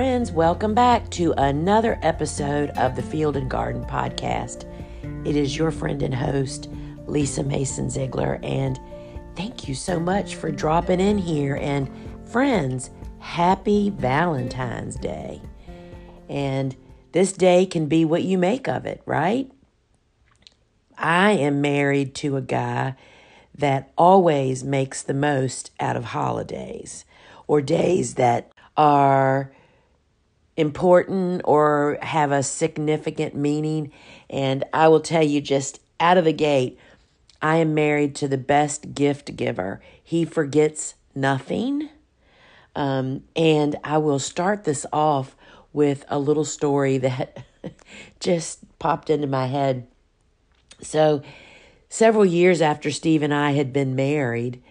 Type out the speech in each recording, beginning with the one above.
friends, welcome back to another episode of the Field and Garden Podcast. It is your friend and host, Lisa Mason Ziegler, and thank you so much for dropping in here. And friends, happy Valentine's Day. And this day can be what you make of it, right? I am married to a guy that always makes the most out of holidays or days that are important or have a significant meaning. And I will tell you just out of the gate, I am married to the best gift giver. He forgets nothing. Um, and I will start this off with a little story that just popped into my head. So, several years after Steve and I had been married,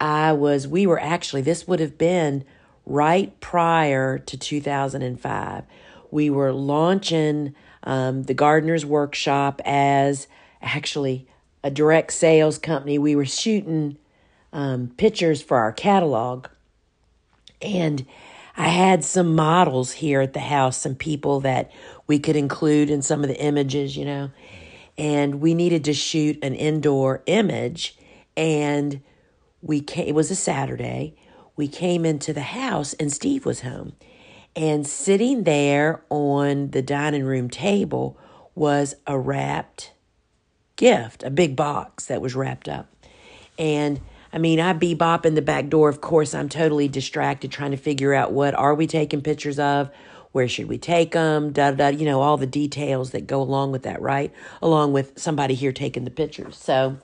I was, we were actually, this would have been right prior to 2005. We were launching um, the Gardener's Workshop as actually a direct sales company. We were shooting um, pictures for our catalog. And I had some models here at the house, some people that we could include in some of the images, you know. And we needed to shoot an indoor image. And we came, it was a Saturday we came into the house and Steve was home. And sitting there on the dining room table was a wrapped gift, a big box that was wrapped up. And I mean, I bebop in the back door. Of course, I'm totally distracted trying to figure out what are we taking pictures of? Where should we take them? Da da. You know all the details that go along with that, right? Along with somebody here taking the pictures. So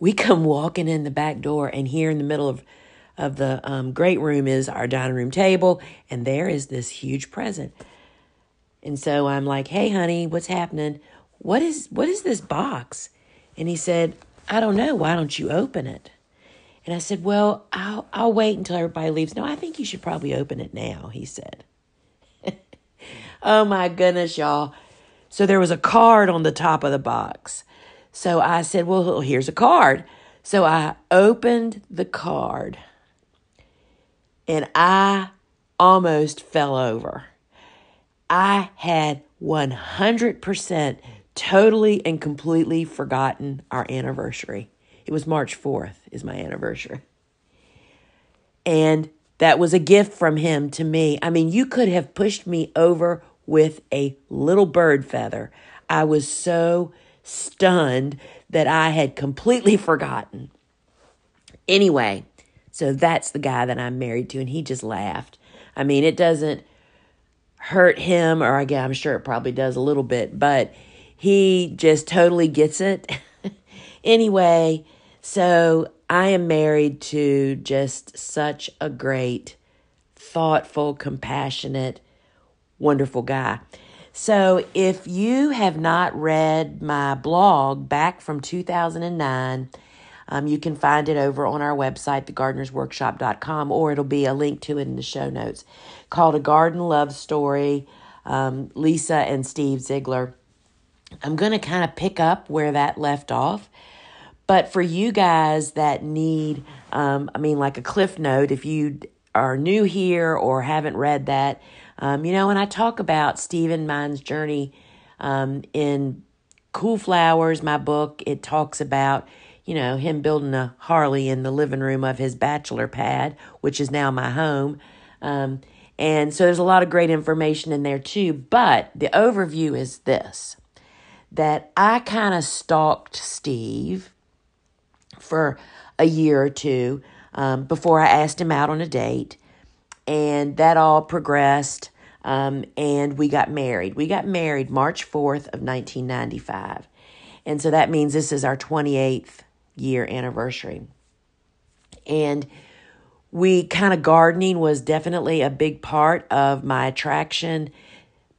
we come walking in the back door, and here in the middle of of the um, great room is our dining room table, and there is this huge present. And so I'm like, "Hey, honey, what's happening? What is what is this box?" And he said, "I don't know. Why don't you open it?" And I said, "Well, I'll I'll wait until everybody leaves. No, I think you should probably open it now." He said. oh my goodness, y'all. So there was a card on the top of the box. So I said, Well, here's a card. So I opened the card and I almost fell over. I had 100% totally and completely forgotten our anniversary. It was March 4th, is my anniversary. And that was a gift from him to me. I mean, you could have pushed me over with a little bird feather. I was so stunned that I had completely forgotten. Anyway, so that's the guy that I'm married to, and he just laughed. I mean, it doesn't hurt him, or again, I'm sure it probably does a little bit, but he just totally gets it. anyway, so I am married to just such a great, thoughtful, compassionate, wonderful guy. So, if you have not read my blog back from 2009, um, you can find it over on our website, thegardenersworkshop.com, or it'll be a link to it in the show notes called A Garden Love Story, um, Lisa and Steve Ziegler. I'm going to kind of pick up where that left off. But for you guys that need, um, I mean, like a cliff note, if you are new here or haven't read that, um, you know, when I talk about Stephen Mine's journey um, in Cool Flowers, my book, it talks about, you know, him building a Harley in the living room of his bachelor pad, which is now my home. Um, and so there's a lot of great information in there too. But the overview is this that I kind of stalked Steve for a year or two um, before I asked him out on a date and that all progressed. Um, and we got married. We got married March 4th of 1995. And so that means this is our 28th year anniversary. And we kind of gardening was definitely a big part of my attraction.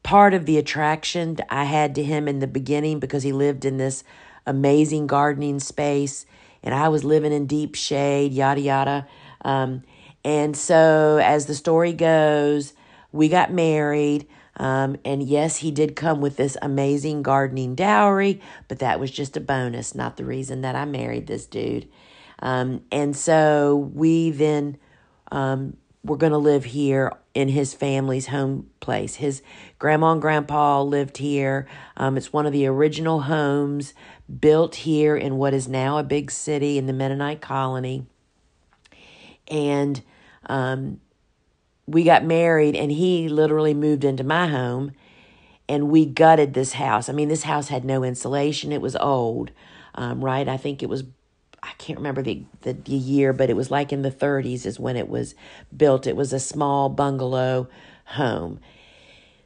Part of the attraction I had to him in the beginning because he lived in this amazing gardening space and I was living in deep shade, yada, yada. Um, and so, as the story goes, we got married. Um, and yes, he did come with this amazing gardening dowry, but that was just a bonus, not the reason that I married this dude. Um, and so we then um, were going to live here in his family's home place. His grandma and grandpa lived here. Um, it's one of the original homes built here in what is now a big city in the Mennonite colony. And um, we got married, and he literally moved into my home, and we gutted this house. I mean, this house had no insulation, it was old, um, right? I think it was I can't remember the, the, the year, but it was like in the 30s is when it was built. It was a small bungalow home.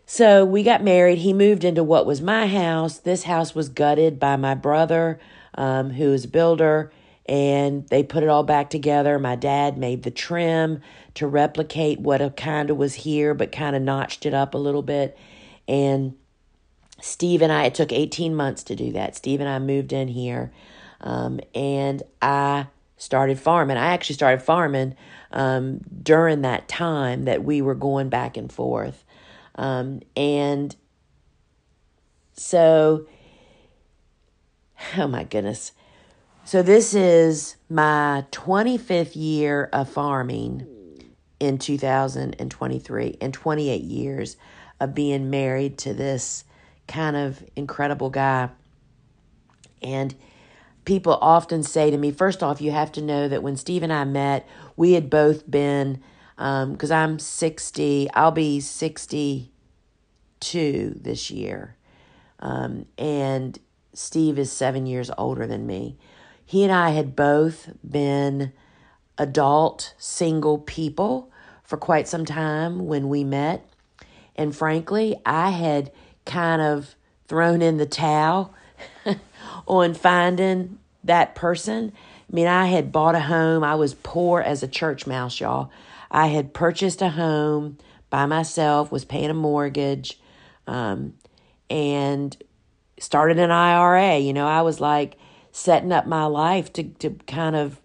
So we got married. He moved into what was my house. This house was gutted by my brother, um, who is a builder, and they put it all back together. My dad made the trim to replicate what a kind of was here, but kind of notched it up a little bit. And Steve and I, it took 18 months to do that. Steve and I moved in here. Um, and I started farming. I actually started farming um, during that time that we were going back and forth. Um, and so, oh my goodness. So, this is my 25th year of farming in 2023 and 28 years of being married to this kind of incredible guy. And people often say to me, first off, you have to know that when Steve and I met, we had both been, because um, I'm 60, I'll be 62 this year. Um, and Steve is seven years older than me. He and I had both been adult, single people for quite some time when we met. And frankly, I had kind of thrown in the towel on finding that person. I mean, I had bought a home. I was poor as a church mouse, y'all. I had purchased a home by myself, was paying a mortgage, um, and started an IRA. You know, I was like setting up my life to, to kind of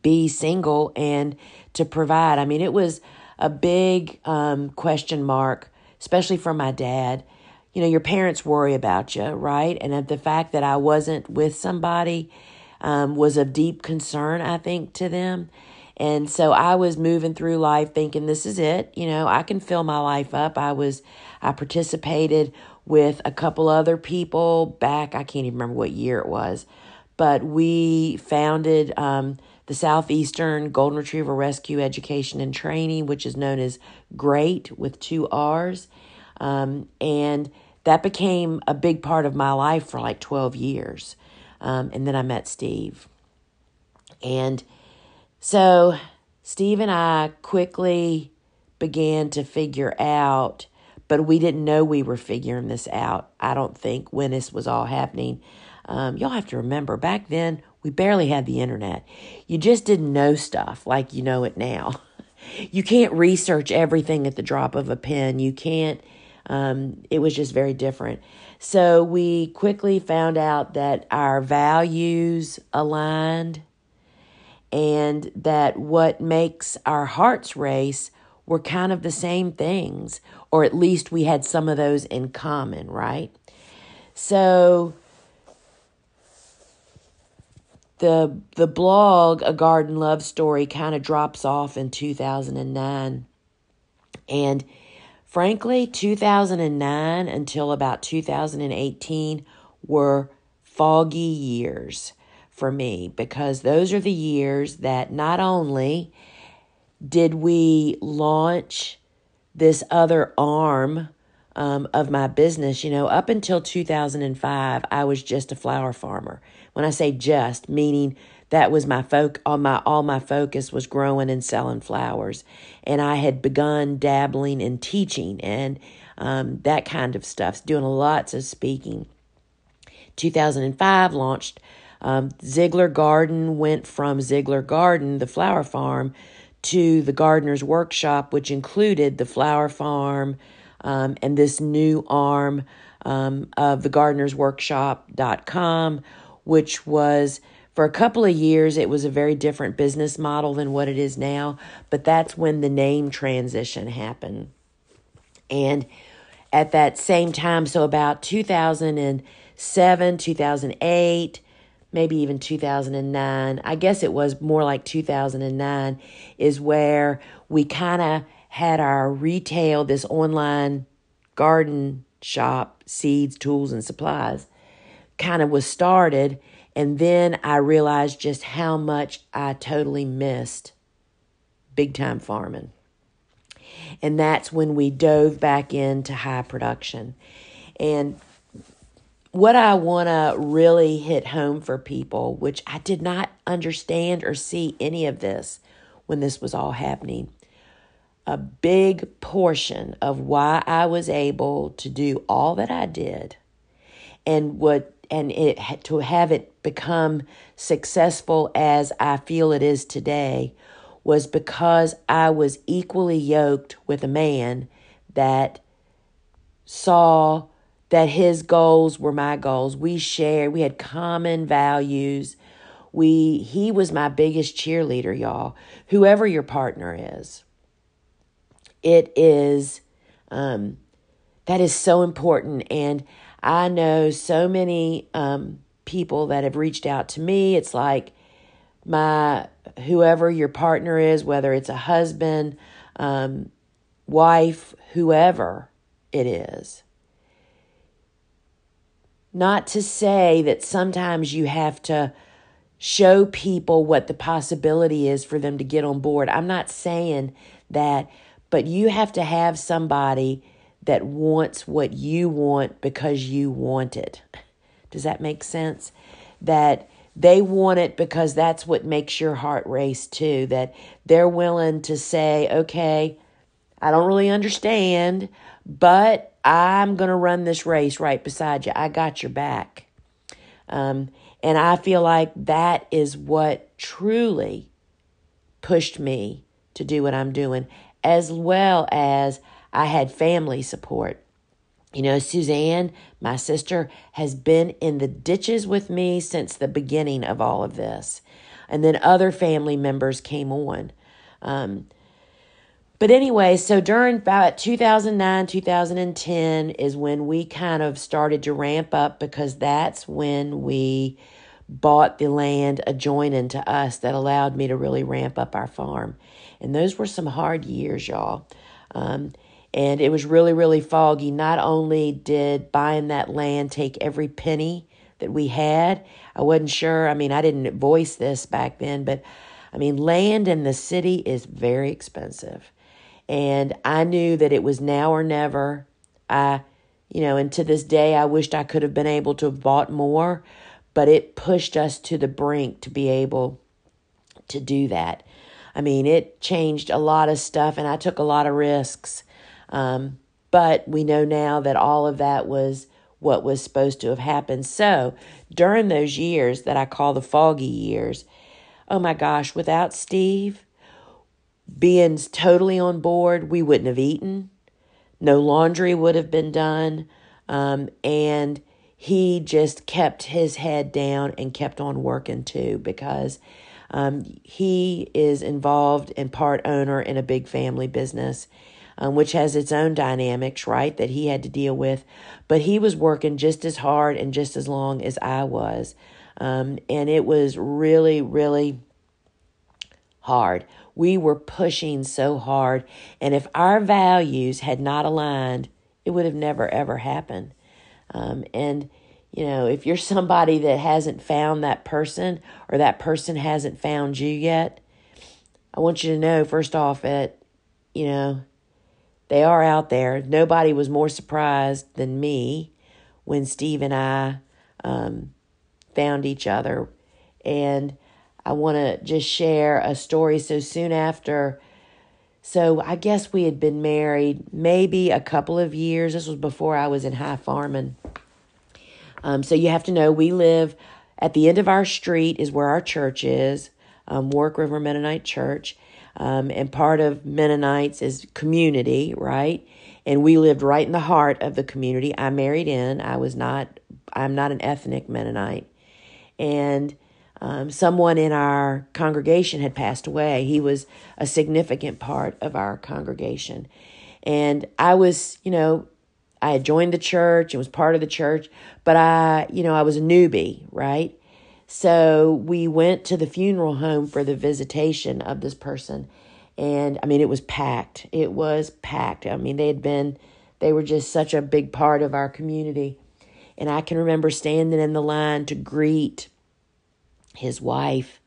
be single and to provide. I mean, it was a big um, question mark, especially for my dad you know, your parents worry about you, right? And the fact that I wasn't with somebody um, was of deep concern, I think, to them. And so I was moving through life thinking, this is it. You know, I can fill my life up. I was, I participated with a couple other people back, I can't even remember what year it was, but we founded um, the Southeastern Golden Retriever Rescue Education and Training, which is known as GRREAT with two R's. Um, and that became a big part of my life for like 12 years. Um, and then I met Steve. And so Steve and I quickly began to figure out, but we didn't know we were figuring this out, I don't think, when this was all happening. Um, y'all have to remember, back then, we barely had the internet. You just didn't know stuff like you know it now. You can't research everything at the drop of a pen. You can't um, it was just very different. So we quickly found out that our values aligned and that what makes our hearts race were kind of the same things, or at least we had some of those in common, right? So the the blog A Garden Love Story kind of drops off in 2009 and Frankly, 2009 until about 2018 were foggy years for me because those are the years that not only did we launch this other arm um, of my business, you know, up until 2005, I was just a flower farmer. When I say just, meaning that was my folk all my all my focus was growing and selling flowers. And i had begun dabbling in teaching and um, that kind of stuff doing lots of speaking. 2005 launched um, ziegler garden went from ziegler garden the flower farm to the gardener's workshop which included the flower farm um, and this new arm um, of the gardener's workshop.com which was for a couple of years, it was a very different business model than what it is now, but that's when the name transition happened. And at that same time, so about 2007, 2008, maybe even 2009, I guess it was more like 2009, is where we kind of had our retail, this online garden shop, seeds, tools, and supplies, kind of was started. And then I realized just how much I totally missed big time farming. And that's when we dove back into high production. And what I want to really hit home for people, which I did not understand or see any of this when this was all happening, a big portion of why I was able to do all that I did and what and it to have it become successful as I feel it is today was because I was equally yoked with a man that saw that his goals were my goals. We shared, we had common values. We he was my biggest cheerleader, y'all. Whoever your partner is. It is um that is so important and I know so many um people that have reached out to me. It's like my whoever your partner is, whether it's a husband, um, wife, whoever it is not to say that sometimes you have to show people what the possibility is for them to get on board. I'm not saying that, but you have to have somebody that wants what you want because you want it. Does that make sense? That they want it because that's what makes your heart race too. That they're willing to say, okay, I don't really understand, but I'm going to run this race right beside you. I got your back. Um, and I feel like that is what truly pushed me to do what I'm doing, as well as I had family support. You know, Suzanne, my sister, has been in the ditches with me since the beginning of all of this. And then other family members came on. Um, but anyway, so during about 2009, 2010 is when we kind of started to ramp up because that's when we bought the land adjoining to us that allowed me to really ramp up our farm. And those were some hard years, y'all. Um, and it was really, really foggy. Not only did buying that land take every penny that we had, I wasn't sure. I mean, I didn't voice this back then, but I mean, land in the city is very expensive. And I knew that it was now or never. I, you know, and to this day, I wished I could have been able to have bought more, but it pushed us to the brink to be able to do that. I mean, it changed a lot of stuff, and I took a lot of risks. Um, but we know now that all of that was what was supposed to have happened. So during those years that I call the foggy years, oh my gosh, without Steve, being totally on board, we wouldn't have eaten. No laundry would have been done. Um, and he just kept his head down and kept on working too because um, he is involved and part owner in a big family business, um, which has its own dynamics, right, that he had to deal with. But he was working just as hard and just as long as I was. Um, and it was really, really hard. We were pushing so hard. And if our values had not aligned, it would have never, ever happened. Um, and, you know, if you're somebody that hasn't found that person or that person hasn't found you yet, I want you to know, first off, that, you know, they are out there. Nobody was more surprised than me when Steve and I um, found each other. And I want to just share a story. So soon after, so I guess we had been married maybe a couple of years. This was before I was in high farming. Um, so you have to know we live at the end of our street is where our church is, um, Warwick River Mennonite Church. Um, and part of Mennonites is community, right? And we lived right in the heart of the community. I married in. I was not. I'm not an ethnic Mennonite, and um, someone in our congregation had passed away. He was a significant part of our congregation. And I was, you know, I had joined the church and was part of the church, but I, you know, I was a newbie, right? So we went to the funeral home for the visitation of this person. And I mean, it was packed. It was packed. I mean, they had been, they were just such a big part of our community. And I can remember standing in the line to greet his wife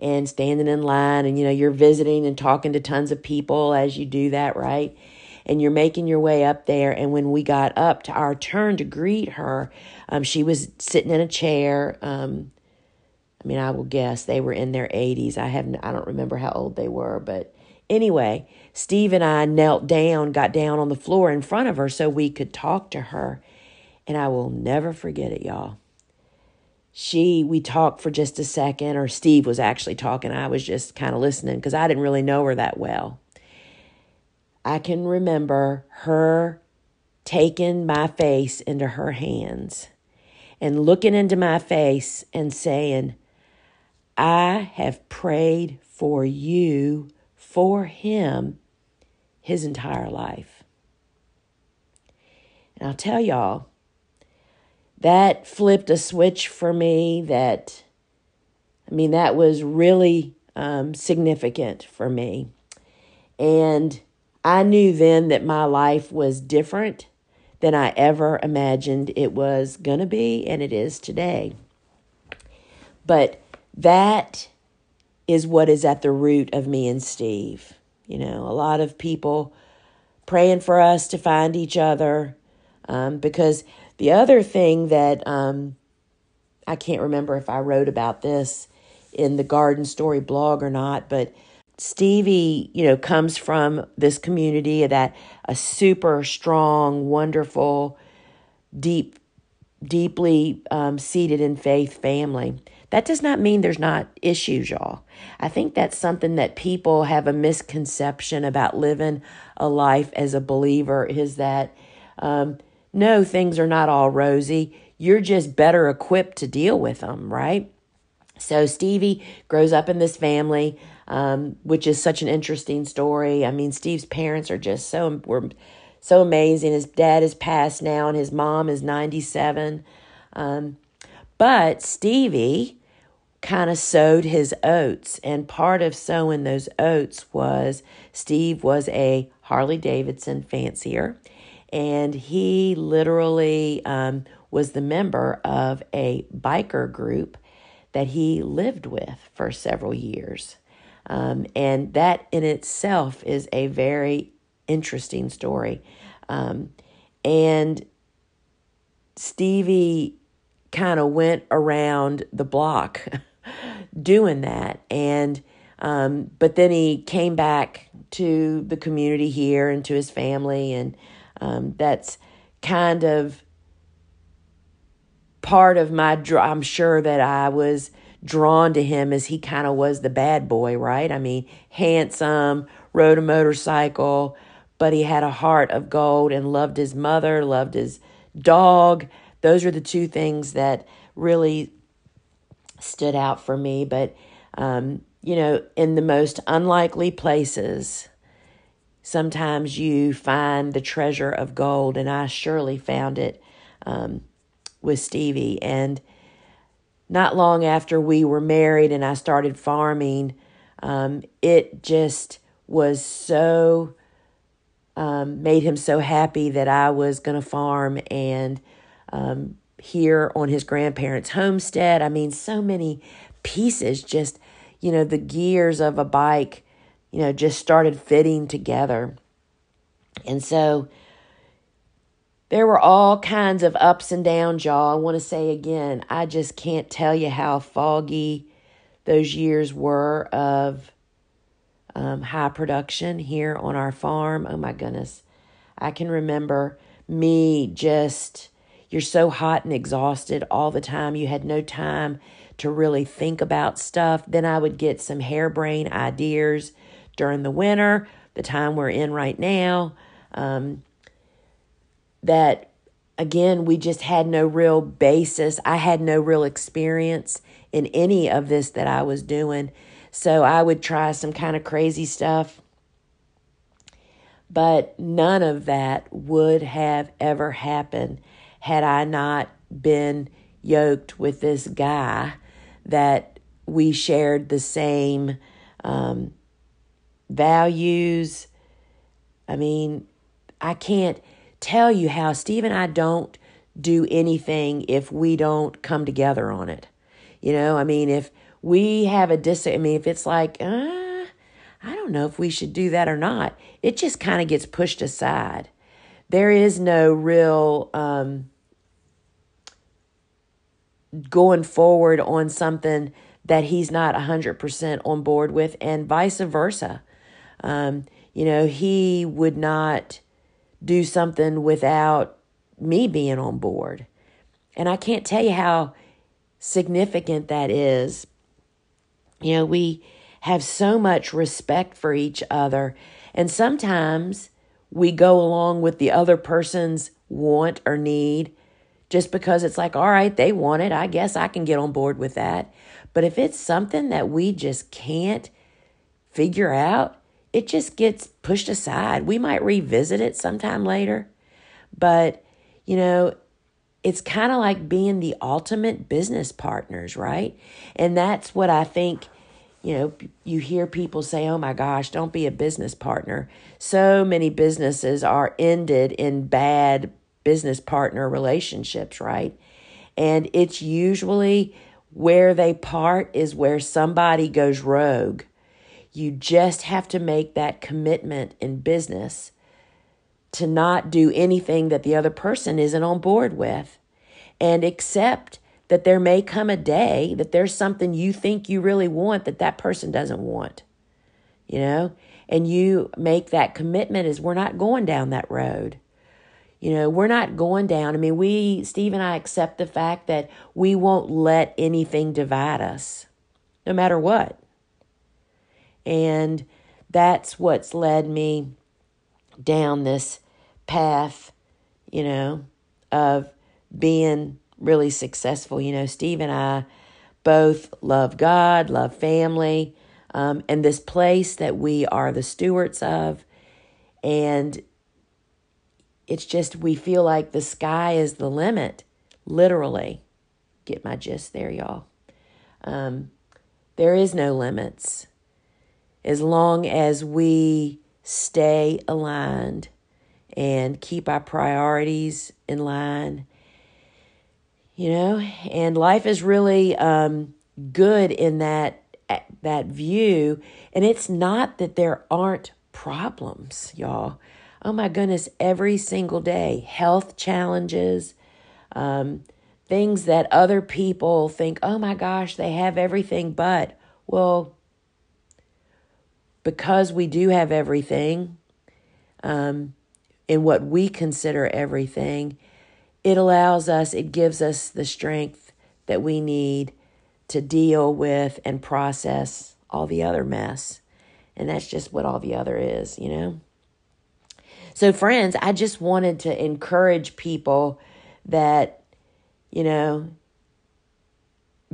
and standing in line. And, you know, you're visiting and talking to tons of people as you do that, right? And you're making your way up there. And when we got up to our turn to greet her, um, she was sitting in a chair. Um, I mean, I will guess they were in their 80s. I haven't, I don't remember how old they were, but anyway, Steve and I knelt down, got down on the floor in front of her so we could talk to her. And I will never forget it, y'all. She, we talked for just a second, or Steve was actually talking. I was just kind of listening because I didn't really know her that well. I can remember her taking my face into her hands and looking into my face and saying, I have prayed for you, for him, his entire life. And I'll tell y'all, that flipped a switch for me that, I mean, that was really um, significant for me. And I knew then that my life was different than I ever imagined it was going to be, and it is today. But that is what is at the root of me and Steve. You know, a lot of people praying for us to find each other. Um, because the other thing that um, I can't remember if I wrote about this in the Garden Story blog or not, but Stevie, you know, comes from this community that a super strong, wonderful, deep, deeply um, seated in faith family. That does not mean there's not issues, y'all. I think that's something that people have a misconception about living a life as a believer is that um, no, things are not all rosy. You're just better equipped to deal with them, right? So Stevie grows up in this family um, which is such an interesting story. I mean, Steve's parents are just so were so amazing. His dad is passed now, and his mom is ninety seven. Um, but Stevie kind of sowed his oats, and part of sowing those oats was Steve was a Harley Davidson fancier, and he literally um, was the member of a biker group that he lived with for several years. Um, and that in itself is a very interesting story. Um, and Stevie kind of went around the block doing that. And, um, but then he came back to the community here and to his family. And um, that's kind of part of my, I'm sure that I was drawn to him as he kind of was the bad boy, right? I mean, handsome, rode a motorcycle, but he had a heart of gold and loved his mother, loved his dog. Those are the two things that really stood out for me. But, um, you know, in the most unlikely places, sometimes you find the treasure of gold, and I surely found it um, with Stevie. And not long after we were married and I started farming, um, it just was so, um, made him so happy that I was going to farm and um, here on his grandparents' homestead. I mean, so many pieces, just, you know, the gears of a bike, you know, just started fitting together. And so, there were all kinds of ups and downs, y'all. I want to say again, I just can't tell you how foggy those years were of um, high production here on our farm. Oh my goodness. I can remember me just, you're so hot and exhausted all the time. You had no time to really think about stuff. Then I would get some harebrained ideas during the winter, the time we're in right now. Um, that again, we just had no real basis. I had no real experience in any of this that I was doing. So I would try some kind of crazy stuff. But none of that would have ever happened had I not been yoked with this guy that we shared the same um, values. I mean, I can't tell you how Steve and I don't do anything if we don't come together on it. You know, I mean, if we have a dis, I mean, if it's like, uh, I don't know if we should do that or not, it just kind of gets pushed aside. There is no real um, going forward on something that he's not 100% on board with, and vice versa. Um, you know, he would not do something without me being on board. And I can't tell you how significant that is. You know, we have so much respect for each other, and sometimes we go along with the other person's want or need just because it's like, all right, they want it. I guess I can get on board with that. But if it's something that we just can't figure out, it just gets pushed aside. We might revisit it sometime later, but you know, it's kind of like being the ultimate business partners, right? And that's what I think, you know, you hear people say, oh my gosh, don't be a business partner. So many businesses are ended in bad business partner relationships, right? And it's usually where they part is where somebody goes rogue. You just have to make that commitment in business to not do anything that the other person isn't on board with and accept that there may come a day that there's something you think you really want that that person doesn't want. You know? And you make that commitment is we're not going down that road. You know, we're not going down. I mean, we, Steve and I, accept the fact that we won't let anything divide us, no matter what. And that's what's led me down this path, you know, of being really successful. You know, Steve and I both love God, love family, um, and this place that we are the stewards of. And it's just we feel like the sky is the limit, literally. Get my gist there, y'all. Um, there is no limits as long as we stay aligned and keep our priorities in line. You know, and life is really um, good in that that view. And it's not that there aren't problems, y'all oh my goodness, every single day, health challenges, um, things that other people think, oh my gosh, they have everything, but, well, because we do have everything, um, in what we consider everything, it allows us, it gives us the strength that we need to deal with and process all the other mess. And that's just what all the other is, you know? So, friends, I just wanted to encourage people that, you know,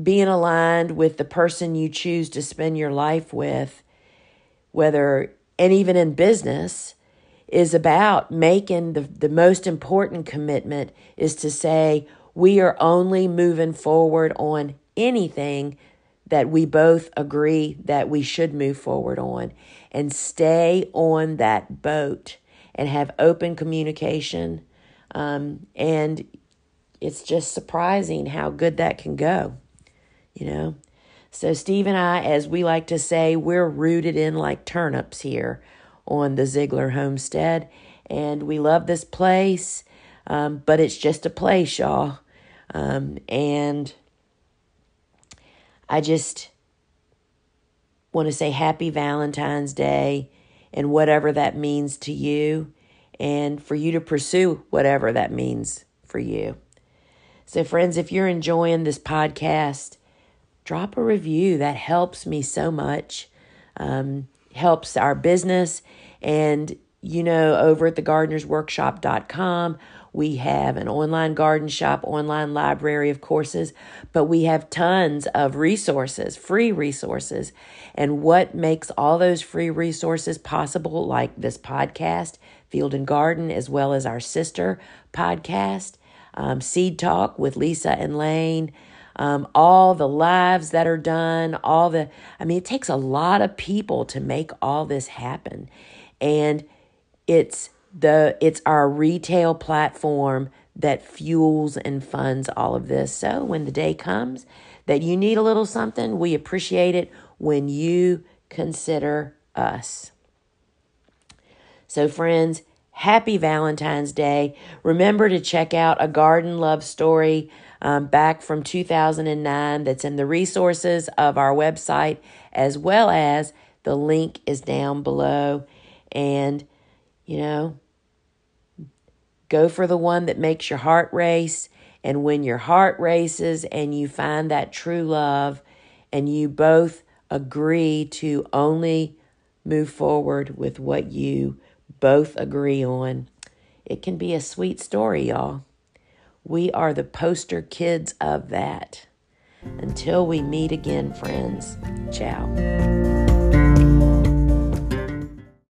being aligned with the person you choose to spend your life with, whether, and even in business, is about making the, the most important commitment is to say, we are only moving forward on anything that we both agree that we should move forward on and stay on that boat and have open communication. Um, and it's just surprising how good that can go, you know. So, Steve and I, as we like to say, we're rooted in like turnips here on the Ziegler homestead. And we love this place, um, but it's just a place, y'all. Um, and I just want to say happy Valentine's Day and whatever that means to you, and for you to pursue whatever that means for you. So, friends, if you're enjoying this podcast, drop a review. That helps me so much, um, helps our business. And, you know, over at thegardenersworkshop.com, we have an online garden shop, online library of courses, but we have tons of resources, free resources. And what makes all those free resources possible, like this podcast, Field and Garden, as well as our sister podcast, um, Seed Talk with Lisa and Lane, um, all the lives that are done, all the, I mean, it takes a lot of people to make all this happen. And it's the, it's our retail platform that fuels and funds all of this. So when the day comes that you need a little something, we appreciate it when you consider us. So, friends, happy Valentine's Day. Remember to check out a garden love story um, back from 2009 that's in the resources of our website, as well as the link is down below. And, you know, go for the one that makes your heart race. And when your heart races and you find that true love, and you both agree to only move forward with what you both agree on, it can be a sweet story, y'all. We are the poster kids of that. Until we meet again, friends, ciao.